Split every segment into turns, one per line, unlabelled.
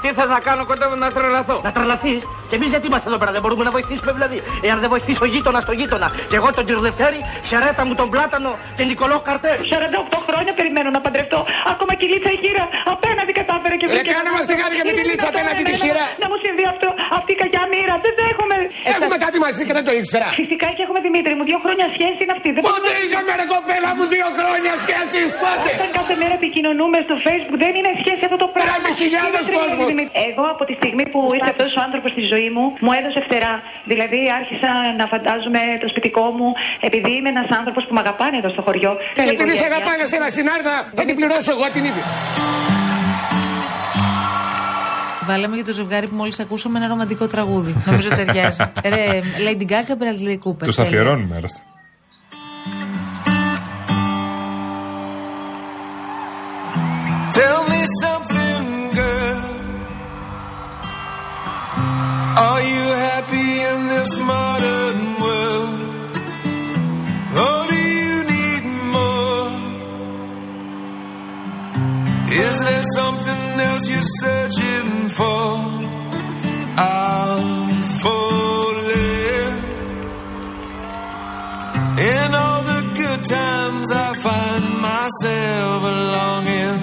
Τι θες να κάνω, κοντεύω να τρελαθώ.
Να τρελαθείς. Και εμείς γιατί είμαστε εδώ πέρα, δεν μπορούμε να βοηθήσουμε δηλαδή. Εάν δεν βοηθήσει ο γείτονα το γείτονα. Και εγώ τον κύριο Δευτέρη, Σερέτα μου τον Πλάτανο και Νικολό Καρτέ.
48 χρόνια περιμένω να παντρευτώ. Ακόμα και η λίτσα η χείρα απέναντι κατάφερε και
βρήκε. κάνε μας τη χάρη με τη λίτσα απέναντι τη χείρα.
Να μου συμβεί αυτό, αυτή η κακιά μοίρα. Δεν δέχομαι.
Έχουμε κάτι μαζί και δεν το ήξερα.
Φυσικά και έχουμε Δημήτρη μου, δύο χρόνια σχέση είναι αυτή.
Πότε είχαμε ρε κοπέλα μου δύο χρόνια σχέση, πότε;
Όταν κάθε μέρα επικοινωνούμε στο facebook δεν είναι σχέση αυτό το πράγμα.
Πράγμα χιλιάδες κόσμος.
Εγώ από τη στιγμή που ήρθε αυτός ο άνθρωπος στη ζωή μου, μου έδωσε φτερά. Δηλαδή άρχισα να φαντάζομαι το σπιτικό μου, επειδή είμαι ένας άνθρωπος που με αγαπάνε εδώ στο χωριό.
Και επειδή σε αγαπάνε σε ένα συνάρτα, θα την πληρώσω εγώ την ίδια.
Βάλαμε για το ζευγάρι που μόλις ακούσαμε ένα ρομαντικό τραγούδι. Νομίζω ταιριάζει. Ρε, Lady Gaga, Bradley Cooper.
Το αφιερώνουμε, άρρωστα. Tell me something, Are you happy in this modern world? Or do you need more? Is there something else you're searching for? I'm falling. In all the good times, I find myself longing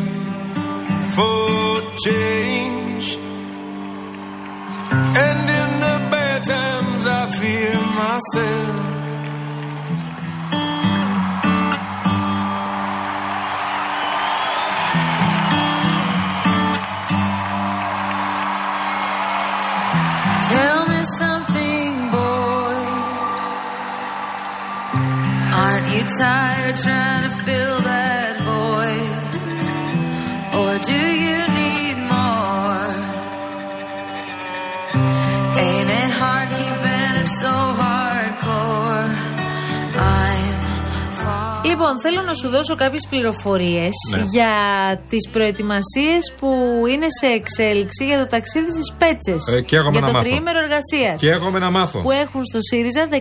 for change. Fear myself. Tell me something, boy. Aren't you tired trying Λοιπόν, θέλω να σου δώσω κάποιες πληροφορίες
Ναι.
για τις προετοιμασίες που είναι σε εξέλιξη για το ταξίδι στις Πέτσες.
Ε, και εγώ με
για
να
το
μάθω.
τριήμερο εργασίας.
Και εγώ με να μάθω.
Που έχουν στο ΣΥΡΙΖΑ 19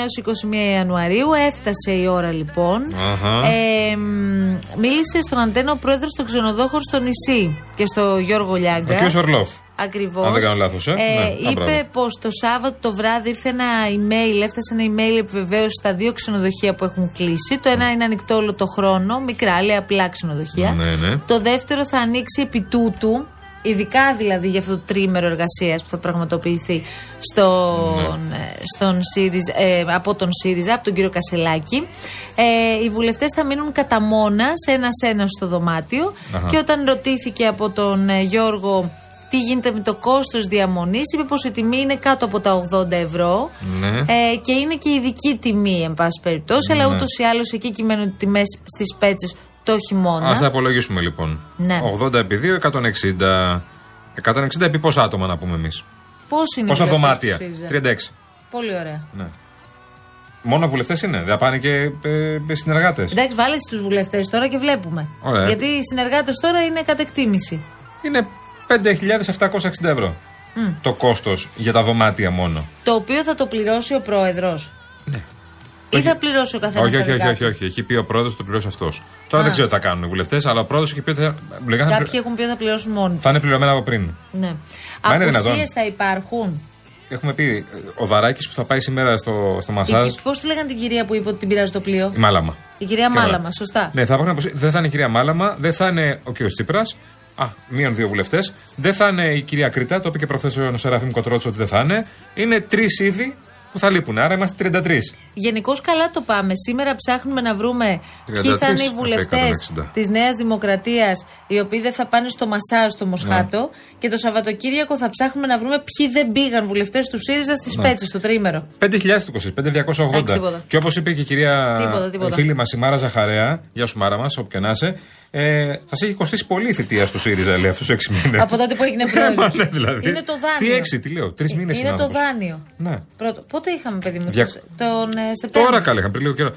έως 21 Ιανουαρίου. Έφτασε η ώρα λοιπόν.
Αχα.
Ε, μ, μίλησε στον Αντένα ο πρόεδρος των ξενοδόχων στο νησί και στο Γιώργο
Ο
Λιάγκα.
κ. Ορλόφ.
Ακριβώς.
Αν δεν κάνω λάθος, ε. Ναι, α,
είπε
μπράβο.
πως το Σάββατο το βράδυ ήρθε ένα email, έφτασε ένα email επιβεβαίωσης στα δύο ξενοδοχεία που έχουν κλείσει. Το ένα είναι ανοιχτό όλο το χρόνο, μικρά, λέει απλά ξενοδοχεία.
Ναι, ναι.
Το δεύτερο θα ανοίξει επί τούτου, ειδικά δηλαδή για αυτό το τρίμερο εργασίας που θα πραγματοποιηθεί στον,
Ναι.
ε, στον ΣΥΡΙΖΑ, ε, από τον ΣΥΡΙΖΑ, από τον κύριο Κασελάκη. Ε, οι βουλευτές θα μείνουν κατά μόνας σε ένα-ένα στο δωμάτιο.
Αχα.
Και όταν ρωτήθηκε από τον ε, Γιώργο τι γίνεται με το κόστος διαμονής; Είπε πως η τιμή είναι κάτω από τα 80 ευρώ
Ναι.
ε, και είναι και ειδική τιμή εν πάση περιπτώσει αλλά
Ναι.
ούτως ή άλλως εκεί κυμαίνουν οι τιμές στις πέτσες το χειμώνα
Α τα απολογίσουμε λοιπόν.
Ναι.
80 επί 2, 160. 160 επί πόσα άτομα να πούμε εμείς;
Πώς είναι
Πόσα
οι βουλευτές
δωμάτια;
του ΣΥΡΙΖΑ;
36.
Πολύ ωραία
Ναι. Μόνο βουλευτές είναι; Δεν θα πάνε και ε, συνεργάτες;
Εντάξει βάλε τους βουλευτές τώρα και βλέπουμε
Ωραία.
γιατί οι συνεργάτες τώρα είναι κατ' εκτίμηση
Είναι 5.760 ευρώ. Το κόστος για τα δωμάτια μόνο.
το οποίο θα το πληρώσει ο πρόεδρος
Ναι.
ή θα πληρώσει ο καθένας
Όχι,
τα
όχι,
δικά
όχι, όχι,
του;
όχι. Έχει πει ο πρόεδρος το πληρώσει αυτός. Τώρα
Α.
δεν ξέρω τι θα κάνουν οι βουλευτές, αλλά ο πρόεδρος έχει πει ότι θα, λεγά, θα,
Κάποιοι έχουν πει ότι θα πληρώσουν μόνοι τους.
θα είναι πληρωμένα από πριν.
Ναι.
Μα είναι δυνατόν.
Απουσίες θα υπάρχουν;
Έχουμε πει ο Δαράκη που θα πάει σήμερα στο, στο μασάζ.
Πώς τη λέγανε την κυρία που είπε ότι την πειράζει το πλοίο;
Η Μάλαμα.
Η κυρία
Καλά.
Μάλαμα, σωστά.
Ναι, θα υπάρχουν αποσύ- Δεν θα είναι η κυρία Μάλαμα, δεν θα είναι ο κύριος Τσίπρας. Α, μείον δύο βουλευτές. Δεν θα είναι η κυρία Κρήτα, το είπε και προχθές ο Σεραφείμ Κοτρότσο ότι δεν θα είναι. Είναι τρεις ήδη που θα λείπουν. Άρα είμαστε 33.
Γενικώς καλά το πάμε. Σήμερα ψάχνουμε να βρούμε
33
ποιοι θα είναι οι
από
βουλευτές
160.
της Νέας Δημοκρατίας, οι οποίοι δεν θα πάνε στο μασάζ στο Μοσχάτο.
Ναι.
Και το Σαββατοκύριακο θα ψάχνουμε να βρούμε ποιοι δεν πήγαν βουλευτές του ΣΥΡΙΖΑ στις
Ναι.
Πέτσες, στο τρίμερο.
5.000 το κοστίζει, 5.280.
Εντάξει, τίποτα.
Και όπως είπε και η κυρία
Τίποτα, τίποτα.
η φίλη μας η Μάρα Ζαχαρέα, γεια σου Μάρα μας, όπου και να είσαι, ε, σα έχει κοστίσει πολύ η θητεία στο ΣΥΡΙΖΑ, λέει, αυτούς του 6 μήνες.
Από τότε που έγινε πρόεδρος.
ναι, δηλαδή.
Είναι το δάνειο.
Τι έξι, τι λέω, τρεις μήνες
Είναι το δάνειο.
Ναι.
Πρώτο. Πότε είχαμε, παιδί μου,
Δια-
το- τον ε, Σεπτέμβριο;
Τώρα καλά, είχαμε πριν λίγο καιρό.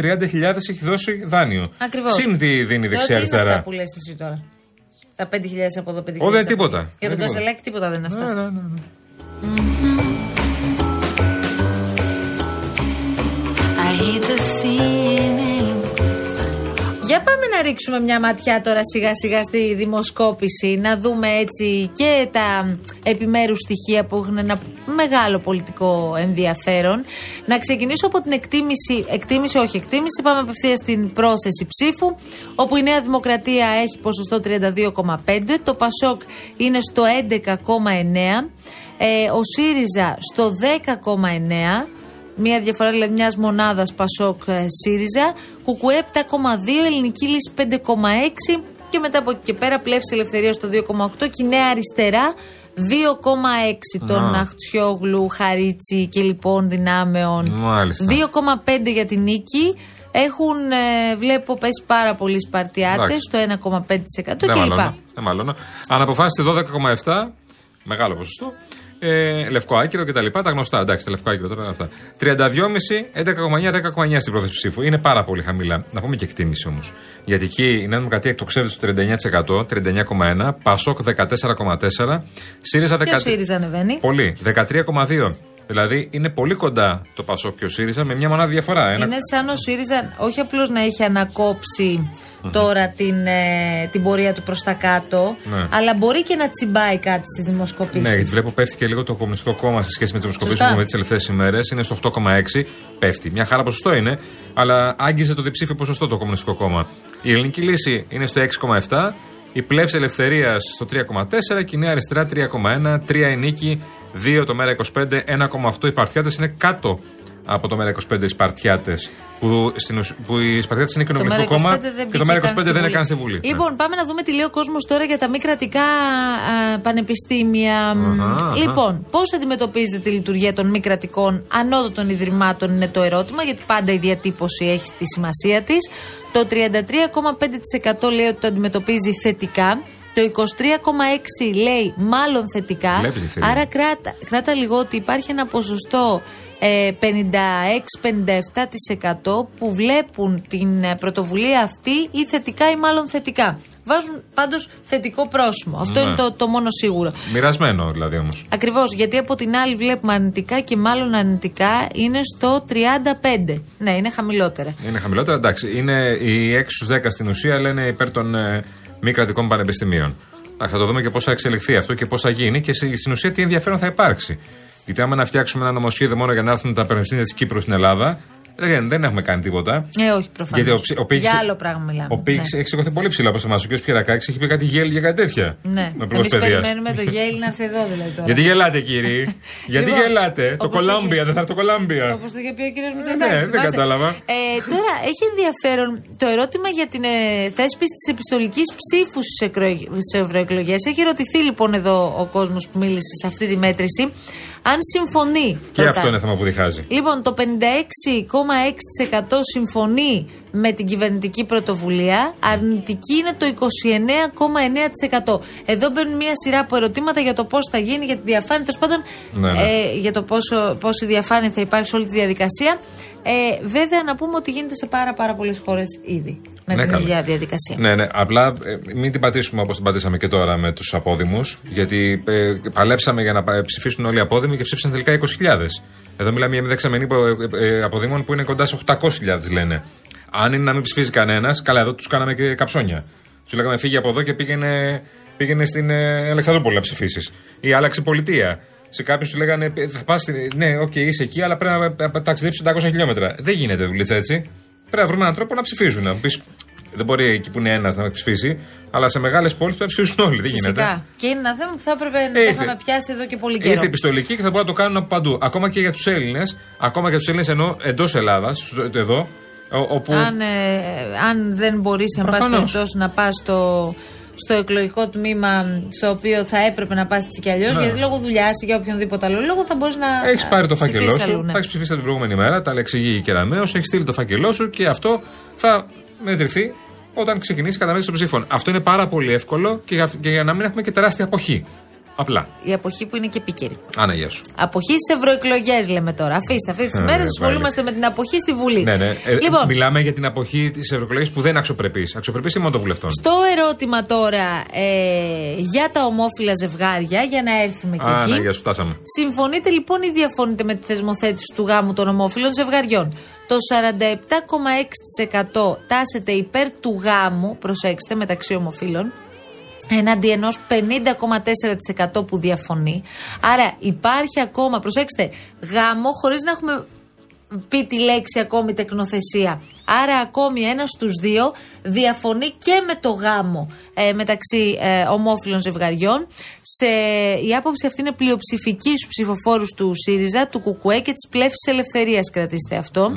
230.000 έχει δώσει δάνειο.
Ακριβώς.
Συν τι δίνει δεξιά-αριστερά.
αυτά που λες εσύ τώρα. Τα 5.000 από εδώ, 5.000.
Ω, δεν
από
τίποτα.
εκεί. Για
Δεν
τον
τίποτα.
Κασελάκη τίποτα δεν είναι αυτά.
Ναι, ναι, ναι, ναι.
I hate the ceiling.
Για πάμε να ρίξουμε μια ματιά τώρα σιγά σιγά στη δημοσκόπηση, να δούμε έτσι και τα επιμέρους στοιχεία που έχουν ένα μεγάλο πολιτικό ενδιαφέρον. Να ξεκινήσω από την εκτίμηση, εκτίμηση όχι εκτίμηση, πάμε απευθείας στην πρόθεση ψήφου, όπου η Νέα Δημοκρατία έχει ποσοστό 32,5, το Πασόκ είναι στο 11,9, ε, ο ΣΥΡΙΖΑ στο 10,9, Μία διαφορά δηλαδή μιας μονάδας Πασόκ ε, ΣΥΡΙΖΑ. Κουκουέ 7,2, Ελληνική Λύση 5,6 και μετά από εκεί και πέρα πλεύση ελευθερίας στο 2,8 και η Νέα Αριστερά 2,6 των Αχτσιόγλου, Χαρίτσι και λοιπόν δυνάμεων. 2,5 για την νίκη. Έχουν, ε, βλέπω, πέσει πάρα πολλοί Σπαρτιάτες στο 1,5% κλπ.
Δεν μάλλον. Αν αποφάσισε 12,7, μεγάλο ποσοστό ε, λευκό άκυρο κτλ. Τα, τα γνωστά. Εντάξει, τα λευκό άκυρο τώρα αυτά. 32,5, 11,9, 10,9 στην πρόθεση ψήφου. Είναι πάρα πολύ χαμηλά. Να πούμε και εκτίμηση όμως. Γιατί εκεί η Νέα Δημοκρατία εκτοξεύεται στο 39%, 39,1, Πασόκ 14,4, ΣΥΡΙΖΑ 13. Και
ΣΥΡΙΖΑ ανεβαίνει.
Πολύ, 13,2. Δηλαδή είναι πολύ κοντά το Πασόκ και ο ΣΥΡΙΖΑ με μια μονάδα διαφορά.
Είναι σαν ο ΣΥΡΙΖΑ όχι απλώς να έχει ανακόψει τώρα την, ε, την πορεία του προς τα κάτω, ναι. αλλά μπορεί και να τσιμπάει κάτι στις δημοσκοπήσει.
Ναι, γιατί βλέπω πέφτει και λίγο το Κομμουνιστικό Κόμμα σε σχέση με τις δημοσκοπήσεις που έχουμε τις τελευταίες ημέρες. Είναι στο 8,6. Πέφτει. Μια χαρά ποσοστό είναι, αλλά άγγιζε το διψήφιο ποσοστό το Κομμουνιστικό Κόμμα. Η ελληνική λύση είναι στο 6,7. Η πλεύση ελευθερίας στο 3,4 και η νέα αριστερά 3,1. 3 η νίκη, 2 το μέρα 25, 1,8 οι παρτιάτες είναι κάτω από το ΜΕΡΑ25 οι Σπαρτιάτες. Που, που οι Σπαρτιάτες είναι κοινοβουλευτικό κόμμα και το ΜΕΡΑ25 δεν είναι καν στη Βουλή.
Λοιπόν, ναι. πάμε να δούμε τι λέει ο κόσμος τώρα για τα μη κρατικά πανεπιστήμια. λοιπόν, πώς αντιμετωπίζετε τη λειτουργία των μη κρατικών ανώτατων ιδρυμάτων είναι το ερώτημα, γιατί πάντα η διατύπωση έχει τη σημασία της. Το 33,5% λέει ότι το αντιμετωπίζει θετικά. Το 23,6 λέει μάλλον θετικά. Άρα κράτα, κράτα λίγο ότι υπάρχει ένα ποσοστό 56-57% ε, που βλέπουν την ε, πρωτοβουλία αυτή ή θετικά ή μάλλον θετικά. Βάζουν πάντως θετικό πρόσημο. Αυτό είναι ναι. το, το μόνο σίγουρο.
Μοιρασμένο δηλαδή όμως.
Ακριβώς, γιατί από την άλλη βλέπουμε αρνητικά και μάλλον αρνητικά είναι στο 35. Ναι, είναι χαμηλότερα.
Είναι χαμηλότερα, εντάξει. Είναι οι 6 στους 10 στην ουσία λένε υπέρ των ε, μη κρατικών πανεπιστημίων. Θα το δούμε και πώς θα εξελιχθεί αυτό και πώς θα γίνει και στην ουσία τι ενδιαφέρον θα υπάρξει. Γιατί άμα να φτιάξουμε ένα νομοσχέδιο μόνο για να έρθουν τα πανεπιστήμια της Κύπρου στην Ελλάδα, δεν, δεν έχουμε κάνει τίποτα.
Ε, όχι, προφανώς. Για άλλο πράγμα μιλάμε.
Ο Πίξ ναι. έχει σηκωθεί πολύ ψηλά από το μας. Ο κ. Πιερακάκης έχει πει κάτι γέλ για κάτι τέτοια.
Ναι. Εμείς περιμένουμε το γέλ να έρθει εδώ δηλαδή τώρα.
Γιατί γελάτε, κύριοι. Γιατί λοιπόν, γελάτε; Το Κολάμπια, δεν θα έρθει το Κολάμπια.
Όπως το είχε πει ο κ. Μητσοτάκη.
Ναι, δεν κατάλαβα.
Ε, τώρα έχει ενδιαφέρον το ερώτημα για την ε, θέσπιση της επιστολικής ψήφου στις ευρωεκλογές. Έχει ρωτηθεί λοιπόν εδώ ο κόσμος που μίλησε σε αυτή τη μέτρηση αν συμφωνεί.
Και αυτό είναι θέμα που διχάζει.
Λοιπόν, το 56,6% συμφωνεί με την κυβερνητική πρωτοβουλία. Αρνητική είναι το 29,9%. Εδώ μπαίνουν μια σειρά από ερωτήματα για το πώς θα γίνει, για τη διαφάνεια. Τέλος πάντων, ναι, ναι. Ε, για το πόσο, πόση διαφάνεια θα υπάρχει σε όλη τη διαδικασία. Ε, βέβαια, να πούμε ότι γίνεται σε πάρα, πάρα πολλές χώρες ήδη με ναι, την ίδια διαδικασία.
Ναι, ναι. Απλά ε, μην την πατήσουμε όπως την πατήσαμε και τώρα με τους απόδημους. Γιατί ε, παλέψαμε για να ψηφίσουν όλοι οι απόδημοι και ψήφισαν τελικά 20.000. Εδώ μιλάμε για μια δεξαμενή ε, ε, αποδήμων που είναι κοντά σε 800.000 λένε. Αν είναι να μην ψηφίζει κανένας, καλά, εδώ τους κάναμε και καψόνια. Τους λέγαμε φύγε από εδώ και πήγαινε, πήγαινε στην ε, Αλεξανδρούπολη να ψηφίσεις. Ή άλλαξε πολιτεία. Σε κάποιους τους λέγανε θα πας, ναι, ok, okay, είσαι εκεί, αλλά πρέπει να ταξιδέψεις 500 χιλιόμετρα. Δεν γίνεται δουλίτσα έτσι. Πρέπει να βρούμε έναν τρόπο να ψηφίζουν. Να πεις, δεν μπορεί εκεί που είναι ένας να ψηφίσει, αλλά σε μεγάλες πόλεις πρέπει να ψηφίσουν όλοι. Δεν
Φυσικά.
γίνεται.
Και είναι ένα θέμα που θα έπρεπε να είχαμε πιάσει εδώ και πολύ καιρό.
Ήρθε επιστολική και θα μπορούν να το κάνουν από παντού. Ακόμα και για τους Έλληνες, ακόμα για τους Έλληνες εντός Ελλάδας, εδώ. Όπου...
Αν, ε, αν δεν μπορείς, εν πάση περιπτώσει, να πας στο στο εκλογικό τμήμα στο οποίο θα έπρεπε να πας έτσι κι αλλιώς, ναι. γιατί λόγω δουλειάς ή για οποιονδήποτε άλλο λόγο θα μπορείς να.
Έχεις πάρει το φάκελό σου, ναι. θα έχεις ψηφίσει την προηγούμενη μέρα, τα εξηγεί η Κεραμαίο, έχεις στείλει το φάκελό σου και αυτό θα μετρηθεί όταν ξεκινήσει η καταμέτρηση των ψήφων. Αυτό είναι πάρα πολύ εύκολο και για, και για να μην έχουμε και τεράστια αποχή. Απλά.
Η αποχή που είναι και επίκαιρη.
Άνα, γεια σου.
Αποχή στις ευρωεκλογές, λέμε τώρα. Αφήστε, αυτές τις
Ε,
μέρες
ναι,
ασχολούμαστε με την αποχή στη Βουλή.
Ναι, ναι. Ε,
Λοιπόν,
Μιλάμε για την αποχή της ευρωεκλογής που δεν είναι αξιοπρεπή. Αξιοπρεπή είναι μόνο των βουλευτών.
στο ερώτημα τώρα ε, για τα ομόφυλα ζευγάρια, για να έρθουμε και
Άνα,
εκεί.
γεια σου, φτάσαμε.
Συμφωνείτε λοιπόν ή διαφωνείτε με τη θεσμοθέτηση του γάμου των ομόφυλων ζευγαριών; Το 47,6% τάσεται υπέρ του γάμου, προσέξτε, μεταξύ ομοφύλων, εναντί ενός 50,4% που διαφωνεί. Άρα υπάρχει ακόμα, προσέξτε, γάμο χωρίς να έχουμε πει τη λέξη ακόμη τεκνοθεσία. Άρα ακόμη ένας στους δύο διαφωνεί και με το γάμο ε, μεταξύ ε, ομόφυλων ζευγαριών. Σε, η άποψη αυτή είναι πλειοψηφική στους ψηφοφόρους του ΣΥΡΙΖΑ, του ΚΚΕ και της Πλεύσης Ελευθερίας, κρατήστε αυτό.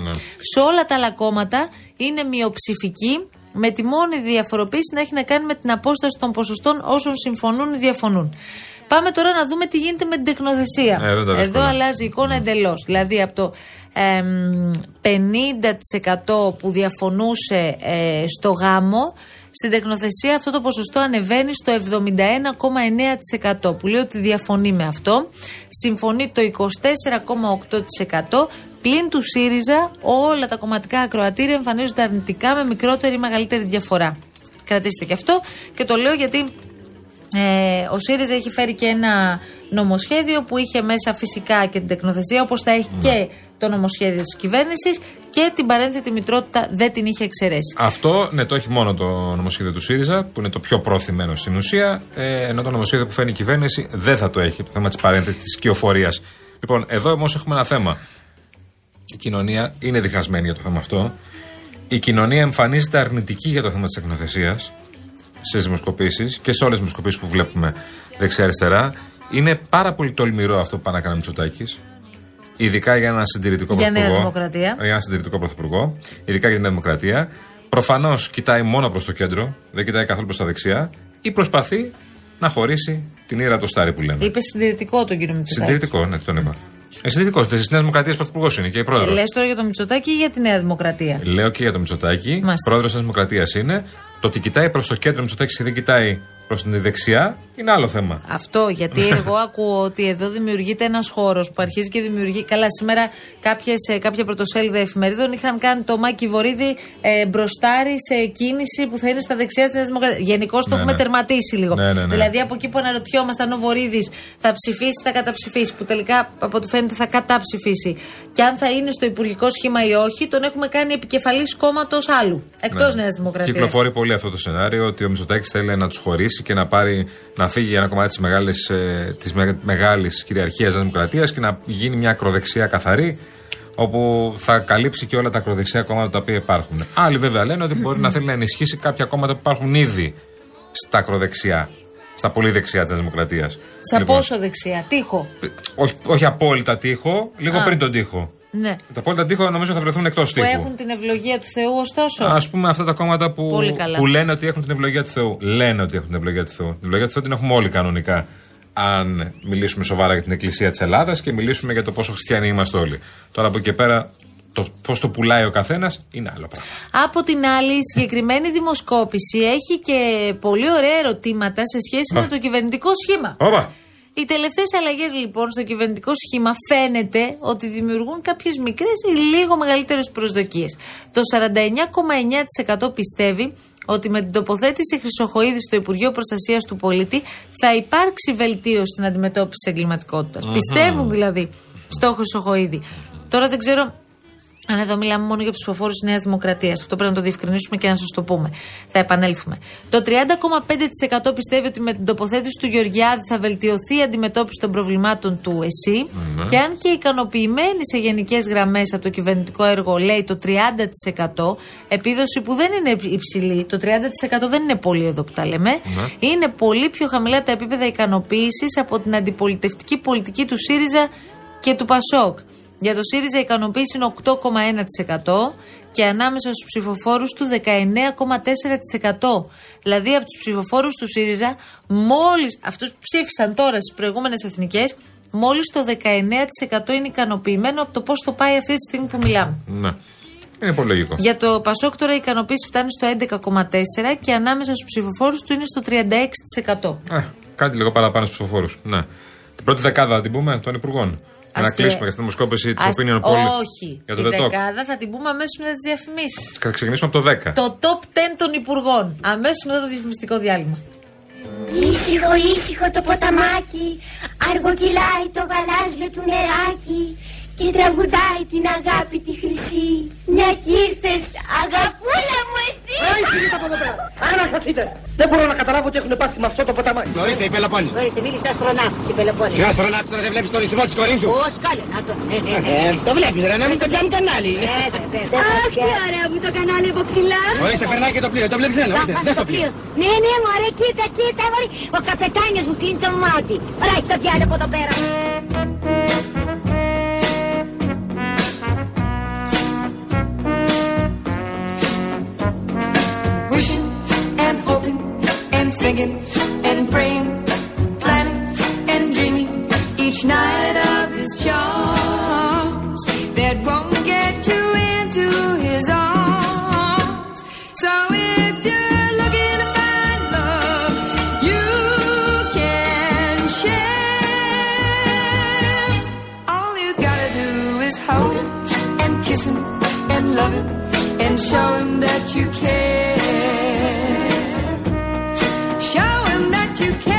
Σε όλα τα άλλα κόμματα είναι μειοψηφική με τη μόνη διαφοροποίηση να έχει να κάνει με την απόσταση των ποσοστών όσων συμφωνούν ή διαφωνούν. Πάμε τώρα να δούμε τι γίνεται με την τεκνοθεσία.
Ε, δεν τα
Εδώ
δύσκολα.
αλλάζει η εικόνα εντελώς. Δηλαδή από το εμ, 50% που διαφωνούσε ε, στο γάμο, στην τεκνοθεσία αυτό το ποσοστό ανεβαίνει στο 71,9% που λέει ότι διαφωνεί με αυτό. Συμφωνεί το 24,8% πλην του ΣΥΡΙΖΑ όλα τα κομματικά ακροατήρια εμφανίζονται αρνητικά με μικρότερη ή μεγαλύτερη διαφορά. Κρατήστε και αυτό και το λέω γιατί ε, ο ΣΥΡΙΖΑ έχει φέρει και ένα νομοσχέδιο που είχε μέσα φυσικά και την τεκνοθεσία, όπως θα έχει και το νομοσχέδιο της κυβέρνησης και την παρένθετη μητρότητα δεν την είχε εξαιρέσει.
Αυτό, ναι, το έχει μόνο το νομοσχέδιο του ΣΥΡΙΖΑ, που είναι το πιο πρόθυμενο στην ουσία, ε, ενώ το νομοσχέδιο που φέρνει η κυβέρνηση δεν θα το έχει, το θέμα της παρένθεσης της οικειοφορία. Λοιπόν, εδώ όμως έχουμε ένα θέμα. Η κοινωνία είναι διχασμένη για το θέμα αυτό. Η κοινωνία εμφανίζεται αρνητική για το θέμα της τεκνοθεσία στις δημοσκοπήσεις και σε όλες τις δημοσκοπήσεις που βλέπουμε δεξιά-αριστερά. Είναι πάρα πολύ τολμηρό αυτό που πάει να κάνει ο Μητσοτάκης. Ειδικά για ένα συντηρητικό
Για Νέα
πρωθυπουργό.
Δημοκρατία.
Για ένα συντηρητικό πρωθυπουργό. Ειδικά για την Νέα Δημοκρατία. Προφανώς κοιτάει μόνο προς το κέντρο, δεν κοιτάει καθόλου προς τα δεξιά. Ή προσπαθεί να χωρίσει την ήρα του στάρι που λέμε.
Είπε συντηρητικό τον κύριο Μητσοτάκης.
Συντηρητικό, ναι, τον είπα. Ε, συντηρητικό. Της Νέας Δημοκρατίας πρωθυπουργός είναι και η πρόεδρος.
Λες τώρα για τον Μητσοτάκη ή για τη Νέα Δημοκρατία;
Λέω και για τον Μητσοτάκη.
Μάλιστα.
Πρόεδρος τη Δημοκρατίας είναι. Το ότι κοιτάει προς το κέντρο Μητσοτάκης και δεν κοιτάει προς την δεξιά είναι άλλο θέμα.
Αυτό, γιατί εγώ ακούω ότι εδώ δημιουργείται ένας χώρος που αρχίζει και δημιουργεί. Καλά, σήμερα κάποιες, ε, κάποια πρωτοσέλιδα εφημερίδων είχαν κάνει το Μάκη Βορύδη ε, μπροστάρι σε κίνηση που θα είναι στα δεξιά της Νέας Δημοκρατίας. Γενικώ το
Ναι,
έχουμε
ναι.
τερματίσει λίγο.
Ναι, ναι, ναι.
Δηλαδή από εκεί που αναρωτιόμασταν ο Βορύδης θα ψηφίσει, θα καταψηφίσει, που τελικά από ό,τι φαίνεται θα καταψηφίσει. Και αν θα είναι στο υπουργικό σχήμα ή όχι, τον έχουμε κάνει επικεφαλής κόμματος άλλου. Εκτός
Ναι.
Νέας Δημοκρατίας.
Κυκλοφορεί πολύ αυτό το σενάριο ότι ο Μητσοτάκης θέλει να τους χωρίσει και να, πάρει, να φύγει για ένα κομμάτι της μεγάλης της με, μεγάλης κυριαρχίας τη Δημοκρατίας και να γίνει μια ακροδεξιά καθαρή όπου θα καλύψει και όλα τα ακροδεξιά κόμματα τα οποία υπάρχουν. Άλλοι βέβαια λένε ότι μπορεί να θέλει να ενισχύσει κάποια κόμματα που υπάρχουν ήδη στα ακροδεξιά, στα πολύ δεξιά της Δημοκρατίας.
Σαν πόσο δεξιά, τείχο;
όχι, όχι απόλυτα τείχο, λίγο
Α.
πριν τον τείχο.
Ναι.
Τα απόλυτα τείχο νομίζω θα βρεθούν εκτός
Που
τείχου.
έχουν την ευλογία του Θεού, ωστόσο.
Α πούμε αυτά τα κόμματα που,
Πολύ καλά.
που λένε ότι έχουν την ευλογία του Θεού. Λένε ότι έχουν την ευλογία του Θεού. Την ευλογία του Θεού την έχουμε όλοι κανονικά. Αν μιλήσουμε σοβαρά για την Εκκλησία της Ελλάδας και μιλήσουμε για το πόσο χριστιανοί είμαστε όλοι. Τώρα από εκεί και πέρα, το πώς το πουλάει ο καθένας είναι άλλο πράγμα.
Από την άλλη, η συγκεκριμένη δημοσκόπηση έχει και πολύ ωραία ερωτήματα σε σχέση
Α.
με το κυβερνητικό σχήμα.
Όπα!
Οι τελευταίες αλλαγές λοιπόν στο κυβερνητικό σχήμα φαίνεται ότι δημιουργούν κάποιες μικρές ή λίγο μεγαλύτερες προσδοκίες. Το 49,9% πιστεύει ότι με την τοποθέτηση Χρυσοχοίδης στο Υπουργείο Προστασίας του Πολίτη θα υπάρξει βελτίωση στην αντιμετώπιση της εγκληματικότητας. Πιστεύουν δηλαδή στο Χρυσοχοίδη. Τώρα δεν ξέρω αν εδώ μιλάμε μόνο για ψηφοφόρους τη Νέας Δημοκρατίας. Αυτό πρέπει να το διευκρινίσουμε και να σας το πούμε. Θα επανέλθουμε. Το 30,5% πιστεύει ότι με την τοποθέτηση του Γεωργιάδη θα βελτιωθεί η αντιμετώπιση των προβλημάτων του ΕΣΥ. Και αν και ικανοποιημένοι σε γενικές γραμμές από το κυβερνητικό έργο λέει το 30%, επίδοση που δεν είναι υψηλή, το 30% δεν είναι πολύ εδώ που τα λέμε, είναι πολύ πιο χαμηλά τα επίπεδα ικανοποίησης από την αντιπολιτευτική πολιτική του ΣΥΡΙΖΑ και του ΠΑΣΟΚ. Για το ΣΥΡΙΖΑ η ικανοποίηση είναι 8,1% και ανάμεσα στους ψηφοφόρους του 19,4%. Δηλαδή από τους ψηφοφόρους του ΣΥΡΙΖΑ μόλις αυτούς που ψήφισαν τώρα στις προηγούμενες εθνικές μόλις το 19% είναι ικανοποιημένο από το πώς το πάει αυτή τη στιγμή που μιλάμε.
Ναι. Είναι πολύ λογικό.
Για το Πασόκ τώρα η ικανοποίηση φτάνει στο 11,4% και ανάμεσα στους ψηφοφόρους του είναι στο 36%.
Ε, Κάτι λίγο παραπάνω στους ψηφοφόρους. Ναι. Την πρώτη δεκάδα θα την πούμε των υπουργών. Για να
Αστεία.
κλείσουμε για αυτή τη δημοσκόπηση της
Ας-
Opinion Poll.
Όχι.
Για το
Τη
The Talk.
δεκάδα θα την πούμε αμέσως μετά τις διαφημίσεις.
Θα ξεκινήσουμε από το 10.
Το top 10 των υπουργών. Αμέσως μετά το διαφημιστικό διάλειμμα.
Ήσυχο, ήσυχο το ποταμάκι, αργοκυλάει το γαλάζιο του νεράκι και τραγουδάει την αγάπη τη χρυσή. Μια κι ήρθες, αγαπούλα μου εσύ.
Άι, φύγετε από εδώ πέρα. Αναχαθείτε. Δεν μπορώ να καταλάβω τι έχουν πάθει με αυτό το ποταμάκι.
Ορίστε η Πελοπόννη.
Ορίστε, μίλησε αστροναύτης η Πελοπόννησο.
Τι αστροναύτη τώρα δεν βλέπεις τον ρυθμό της Κορίνθου.
Ω, σκάλε, να το. Ναι, ναι, ναι.
Ε, το βλέπεις ρε, να μην το τζάμι κανάλι.
Ναι, βεβαίως.
Αχ, τι ωραίο που το κανάλι από ψηλά.
Ορίστε, περνάει και το πλοίο. Το βλέπεις δεν, ορίστε.
Αχ,
Δεν
το
στο πλοίο.
πλοίο. Ναι, ναι, μωρέ, κοίτα, κοίτα, μωρέ. Ο καπετάνιος μου κλείνει το μάτι. Ωραία, έχει το διάλογο από εδώ πέρα.
And praying, planning and dreaming each night of his charms that won't get you into his arms. So if you're looking to find love, you can share. All you gotta do is hold him and kiss him and love him and show him that you care. to care.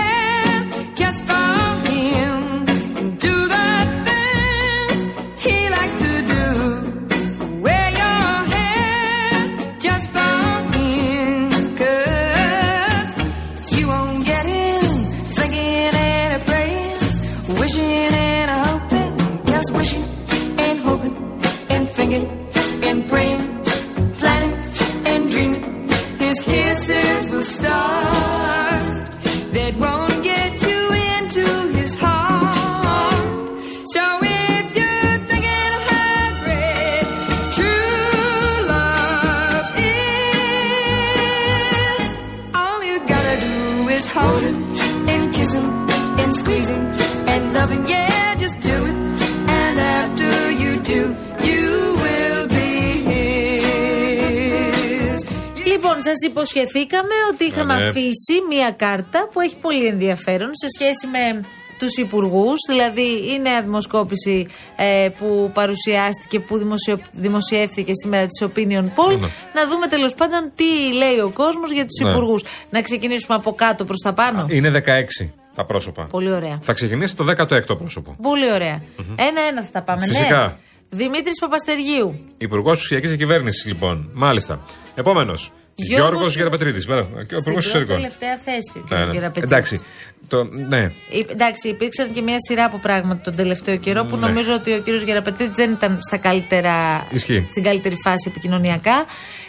Λοιπόν, σας υποσχεθήκαμε ότι είχαμε αφήσει μία κάρτα που έχει πολύ ενδιαφέρον σε σχέση με τους υπουργούς. Δηλαδή, η νέα δημοσκόπηση ε, που παρουσιάστηκε, που δημοσιο- δημοσιεύθηκε σήμερα της Opinion Poll.
Ναι.
Να δούμε τέλος πάντων τι λέει ο κόσμος για τους
Ναι.
υπουργούς. Να ξεκινήσουμε από κάτω προς τα πάνω.
Είναι 16 τα πρόσωπα.
Πολύ ωραία.
Θα ξεκινήσει το 16ο πρόσωπο.
Πολύ ωραία. Ένα-ένα θα τα πάμε.
Φυσικά.
Ναι. Δημήτρης Παπαστεργίου.
Υπουργός Ψηφιακής Διακυβέρνησης, λοιπόν. Μάλιστα. Επόμενος.
Γιώργος
Γιώργος Γεραπετρίδης. Και ο Υπουργό
Στην πρώτη
Εξωτερικών.
τελευταία θέση. ο
Ναι,
κ.
ναι.
Γεραπετρίδης.
Εντάξει. Το, ναι.
Υ- Εντάξει, υπήρξαν και μια σειρά από πράγματα τον τελευταίο καιρό που
Ναι.
νομίζω ότι ο κύριος Γεραπετήτη δεν ήταν στα καλύτερα,
Ισχύει.
στην καλύτερη φάση επικοινωνιακά.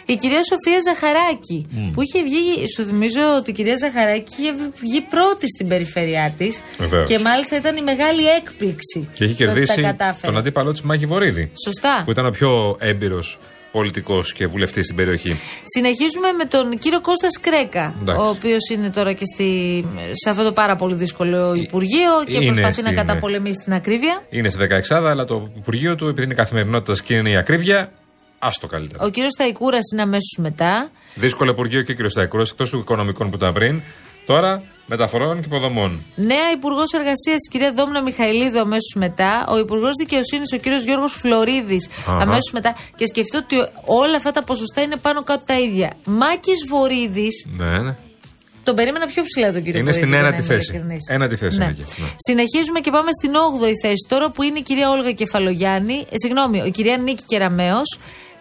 Η κυρία Σοφία Ζαχαράκη, που είχε βγει, σου θυμίζω ότι η κυρία Ζαχαράκη είχε βγει πρώτη στην περιφέρειά της.
Βεβαίως.
Και μάλιστα ήταν η μεγάλη έκπληξη.
Και έχει
το ότι τα
κερδίσει
κατάφερε.
τον αντίπαλό της Μάκη Βορύδη.
Σωστά.
Που ήταν ο πιο έμπειρος πολιτικός και βουλευτής στην περιοχή.
Συνεχίζουμε με τον κύριο Κώστας Σκρέκα,
Εντάξει.
ο οποίος είναι τώρα και στη, σε αυτό το πάρα πολύ δύσκολο Υπουργείο και
είναι
προσπαθεί
στην-
να καταπολεμήσει την ακρίβεια.
Είναι στη 16 αλλά το Υπουργείο του, επειδή είναι καθημερινότητας και είναι η ακρίβεια, άστο καλύτερα.
Ο κύριος Ταϊκούρα είναι αμέσως μετά.
Δύσκολο Υπουργείο και ο κ. Σταϊκούρας, εκτός του οικονομικών που ήταν πριν. Τώρα μεταφορών και υποδομών.
Νέα Υπουργός Εργασίας, η κυρία Δόμνα Μιχαηλίδου, αμέσως μετά. Ο Υπουργός Δικαιοσύνης, ο κύριος Γιώργος Φλωρίδης,
Αχα.
αμέσως μετά. Και σκεφτείτε ότι όλα αυτά τα ποσοστά είναι πάνω κάτω τα ίδια. Μάκης Βορύδης,
Ναι, ναι.
τον περίμενα πιο ψηλά τον κύριο
Είναι
Βορύδη.
στην
για να
ένατη
είμαι
θέση.
ειλικρινής.
Ένατη θέση
Ναι.
είναι εκεί, ναι.
Συνεχίζουμε και πάμε στην 8η θέση τώρα που είναι η κυρία Όλγα Κεφαλογιάννη. Ε, συγγνώμη, η κυρία Νίκη Κεραμέο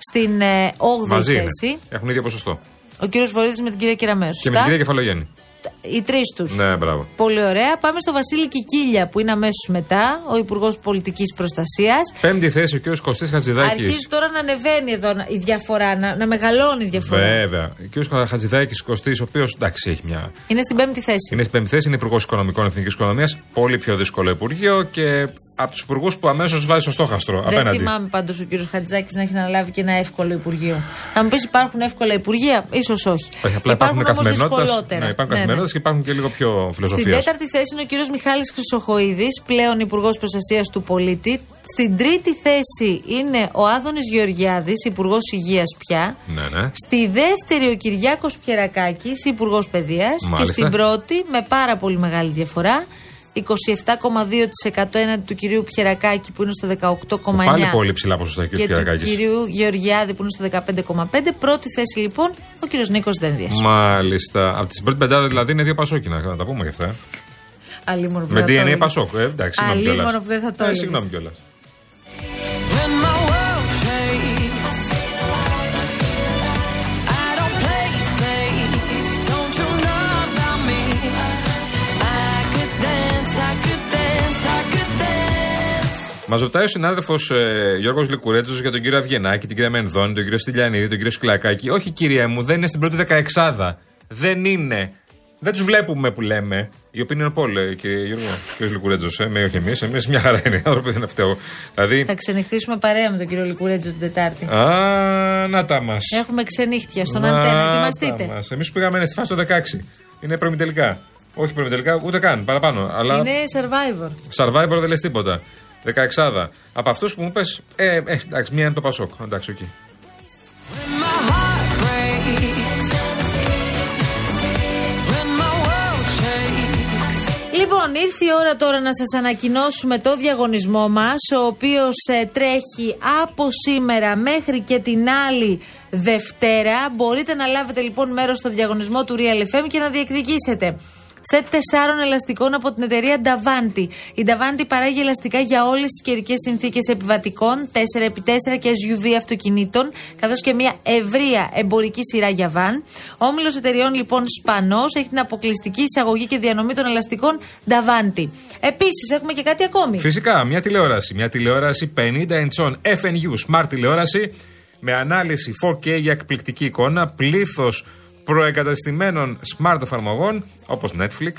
στην ε, 8η
Μαζί είναι.
θέση.
Έχουν ίδιο ποσοστό.
Ο κύριος Βορύδης με την κυρία Κεραμέο.
Και με την κυρία Κεφαλογέννη.
Οι τρεις τους.
Ναι, μπράβο.
Πολύ ωραία. Πάμε στο Βασίλη Κικίλια που είναι αμέσως μετά, ο Υπουργός Πολιτικής Προστασίας.
Πέμπτη θέση ο κ. Κωστής Χατζηδάκης.
Αρχίζει τώρα να ανεβαίνει εδώ η διαφορά, να, να μεγαλώνει η διαφορά.
Βέβαια. Ο κ. Χατζηδάκης Κωστής, ο οποίος εντάξει έχει μια.
Είναι στην πέμπτη θέση.
Είναι στην πέμπτη θέση, είναι Υπουργός Οικονομικών Εθνικής Οικονομίας. Πολύ πιο δύσκολο Υπουργείο και από τους υπουργούς που αμέσως βάζει στο στόχαστρο
Δεν
απέναντι.
θυμάμαι πάντως ο κύριος Χατζάκη να έχει αναλάβει και ένα εύκολο Υπουργείο. Θα μου πεις υπάρχουν εύκολα Υπουργεία, ίσως όχι.
Όχι, απλά υπάρχουν,
όμως
καθημερινότητας.
δυσκολότερα.
Ναι, υπάρχουν
Ναι, ναι.
καθημερινότητα και υπάρχουν και λίγο πιο
Στην
φιλοσοφία.
τέταρτη θέση είναι ο κύριος Μιχάλης Χρυσοχοίδης, πλέον Υπουργός Προστασίας του Πολίτη. Στην τρίτη θέση είναι ο Άδωνης Γεωργιάδης, Υπουργός Υγείας πια.
Ναι, ναι.
Στη δεύτερη ο Κυριάκος Πιερακάκης, Υπουργός Παιδείας. Και
Μάλιστα.
στην πρώτη, με πάρα πολύ μεγάλη διαφορά, 27,2% έναντι του κυρίου Πιερακάκη που είναι στο 18,9%.
Πάλι πολύ ψηλά ποσοστά και ο
Και του
Πιερακάκης.
κυρίου Γεωργιάδη που είναι στο 15,5%. Πρώτη θέση λοιπόν ο κύριος Νίκος Δένδιας.
Μάλιστα. Από την πρώτη πεντάδα δηλαδή είναι δύο πασόκινα. Να τα πούμε γι' αυτά. ε.
Αλλήμον που
Με
δεν θα το
DNA
έλεγες.
Πασόκ. Ε, εντάξει, συγγνώμη
Αλλήμον
κιόλας.
που δεν θα το
Ε,
έλεγες.
Συγγνώμη
κιόλας.
Μας ρωτάει ο συνάδελφος ε, Γιώργος Λικουρέτζος για τον κύριο Αυγενάκη, την κυρία Μενδώνη, τον κύριο Στυλιανίδη, τον κύριο Σκλακάκη. Όχι, κυρία μου, δεν είναι στην πρώτη δεκαεξάδα. Δεν είναι. Δεν τους βλέπουμε που λέμε. Η οποία είναι ο Πολ, ε, κύριε Γιώργο, κύριος Λικουρέτζος. Ε, με όχι εμείς. Εμείς μια χαρά είναι. Οι άνθρωποι δεν φταίω. Δηλαδή.
Θα ξενυχτήσουμε παρέα με τον κύριο Λικουρέτζο την Τετάρτη.
Α, να τα μας.
Έχουμε ξενύχτια στον αντένα, ετοιμαστείτε.
Εμείς που πήγαμε στη φάση το 16. Είναι προημιτελικά. Όχι προημιτελικά, ούτε καν. Παραπάνω. Αλλά
Είναι survivor.
survivor δεν λες τίποτα. Δεκαεξάδα. Από αυτούς που μου πες. Ε, ε, εντάξει, μία είναι το Πασόκ. Εντάξει, ok.
When my heart breaks, when my world shakes.
Λοιπόν, ήρθε η ώρα τώρα να σας ανακοινώσουμε το διαγωνισμό μας, ο οποίος ε, τρέχει από σήμερα μέχρι και την άλλη Δευτέρα. Μπορείτε να λάβετε λοιπόν μέρος στο διαγωνισμό του Real FM και να διεκδικήσετε. Σετ τεσσάρων ελαστικών από την εταιρεία Davanti. Η Davanti παράγει ελαστικά για όλες τις καιρικές συνθήκες επιβατικών, 4x4 και SUV αυτοκινήτων, καθώς και μια ευρεία εμπορική σειρά για βαν. Ο όμιλος εταιριών λοιπόν Σπανός έχει την αποκλειστική εισαγωγή και διανομή των ελαστικών Davanti. Επίσης έχουμε και κάτι ακόμη.
Φυσικά, μια τηλεόραση. Μια τηλεόραση 50 inch FNU smart τηλεόραση με ανάλυση 4K για εκπληκτική εικόνα, πλήθος προεγκαταστημένων smart εφαρμογών όπως Netflix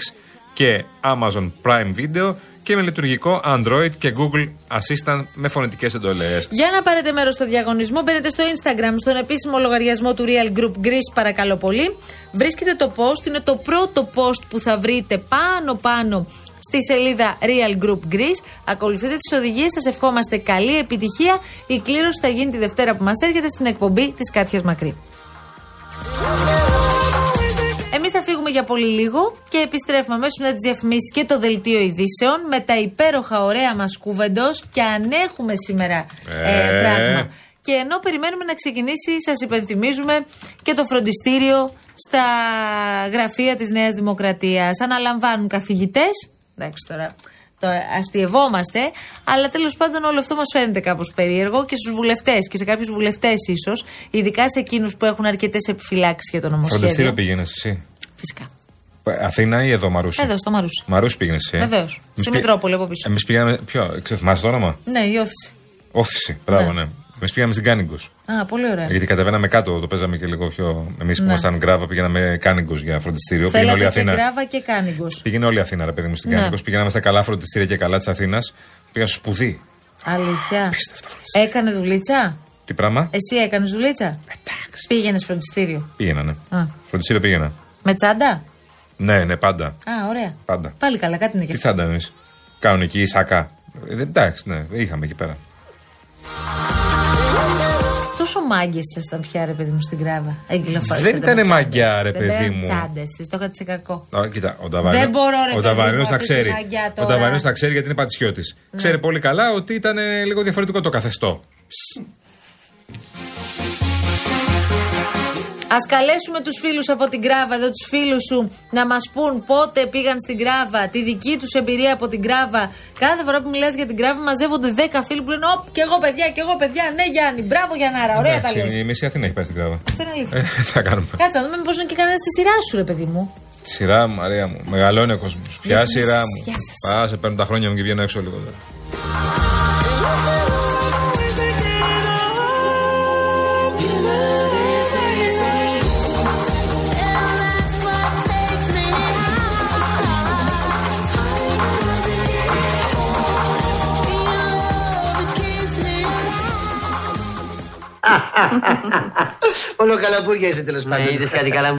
και Amazon Prime Video και με λειτουργικό Android και Google Assistant με φωνητικές εντολές.
Για να πάρετε μέρος στο διαγωνισμό, μπαίνετε στο Instagram, στον επίσημο λογαριασμό του Real Group Greece, παρακαλώ πολύ. Βρίσκετε το post, είναι το πρώτο post που θα βρείτε πάνω-πάνω στη σελίδα Real Group Greece. Ακολουθείτε τις οδηγίες, σας ευχόμαστε καλή επιτυχία. Η κλήρωση θα γίνει τη Δευτέρα που μας έρχεται στην εκπομπή της Κάτιας Μακρύ. Για πολύ λίγο και επιστρέφουμε αμέσως μετά τις διαφημίσεις και το δελτίο ειδήσεων με τα υπέροχα ωραία μας κούβεντο και αν έχουμε σήμερα ε,
Ε.
πράγμα. Και ενώ περιμένουμε να ξεκινήσει, σας υπενθυμίζουμε και το φροντιστήριο στα γραφεία της Νέας Δημοκρατίας. Αναλαμβάνουν καθηγητές. Εντάξει τώρα. Το αστειευόμαστε, αλλά τέλος πάντων όλο αυτό μας φαίνεται κάπως περίεργο και στους βουλευτές και σε κάποιους βουλευτές ίσως, ειδικά σε εκείνους που έχουν αρκετές επιφυλάξεις για το
Φροντιστήριο
νομοσχέδιο.
πήγαινες εσύ.
Φυσικά.
Ε, Αθήνα ή εδώ Μαρούσι;
Εδώ, στο Μαρούσι.
Μαρούσι πήγαινες εσύ.
Βεβαίως. Στη Μητρόπολη από πίσω.
Εμείς πήγαμε. Ποιο, ξέρετε, το όνομα;
Ναι, η Ώθηση.
Ώθηση. Μπράβο,
Ναι.
ναι. Εμείς πήγαμε στην Κάνιγκος.
Α, πολύ ωραία.
Γιατί κατεβαίναμε κάτω, το παίζαμε και λίγο πιο. Εμείς που
Ναι.
ήμασταν Γκράβα πήγαμε Κάνιγκος για φροντιστήριο. Πήγαινε όλη η
Θέλατε και
Αθήνα.
Γκράβα και Κάνιγκος.
Πήγαινε όλη η Αθήνα, ρε παιδί μου, στην
Ναι.
Κάνιγκος. Πήγαμε στα καλά φροντιστήρια και καλά της Αθήνας. Πήγα στο Σπουδή.
Αλήθεια.
Απίστευτα φροντιστήρια.
Έκανε δουλίτσα;
Τι πράγμα;
Εσύ έκανες δουλίτσα;
Εντάξει.
Πήγαινες φροντιστήριο.
Πήγαινα, ναι.
Α.
Φροντιστήριο πήγαινα.
Με τσάντα;
Ναι, ναι, πάντα.
Α, ωραία.
Πάντα.
Πάλι καλά, κάτι είναι και
Τι
αυτό.
τσάντα εμεί. Κάνουν εκεί σακά. Ε, εντάξει, ναι, είχαμε εκεί πέρα.
Τόσο μάγκες ήσασταν πια, ρε παιδί μου, στην γκράβα. Εγκυλοφορήσατε
Δεν ήτανε
με τσάντες.
μαγκιά, ρε
Δεν
παιδί
ήταν
μου.
τσάντες, εσείς το είχατε σε κακό.
Α, κοίτα, ο Ταβαρίνο.
Δεν μπορώ, ρε
Ο
παιδί
Ταβαρίνος
μου,
τα
αυτή τη
ξέρει.
μαγιά
Ο
τώρα. Ναι.
Ταβαρίνο τα ξέρει γιατί είναι πατησιώτης. Ξέρει πολύ καλά ότι ήταν ε, λίγο διαφορετικό το καθεστώ.
Α καλέσουμε τους φίλους από την Γκράβα, εδώ τους φίλους σου, να μας πούν πότε πήγαν στην Γκράβα, τη δική τους εμπειρία από την Γκράβα. Κάθε φορά που μιλάς για την Γκράβα, μαζεύονται 10 φίλοι που λένε Ωπ, και εγώ παιδιά, και εγώ παιδιά. Ναι, Γιάννη, μπράβο Γιαννάρα, ωραία τα
Εντάξει,
λε.
Η μισή Αθήνα έχει πάει στην κράβα.
Αυτό είναι αλήθεια.
Ε, τι θα κάνουμε.
Κάτσε να δούμε μήπως είναι και κανένας στη σειρά σου, ρε παιδί μου.
Σειρά μου, Μαρία μου. Μεγαλώνει ο κόσμος. Ποια
Διαφημίσεις.
σειρά μου.
Γεια σας.
Πά, σε παίρνουν τα χρόνια μου και βγαίνω έξω λίγο τώρα.
Όλο καλαπούρια είσαι τέλος πάντων.
Είδες κάτι καλά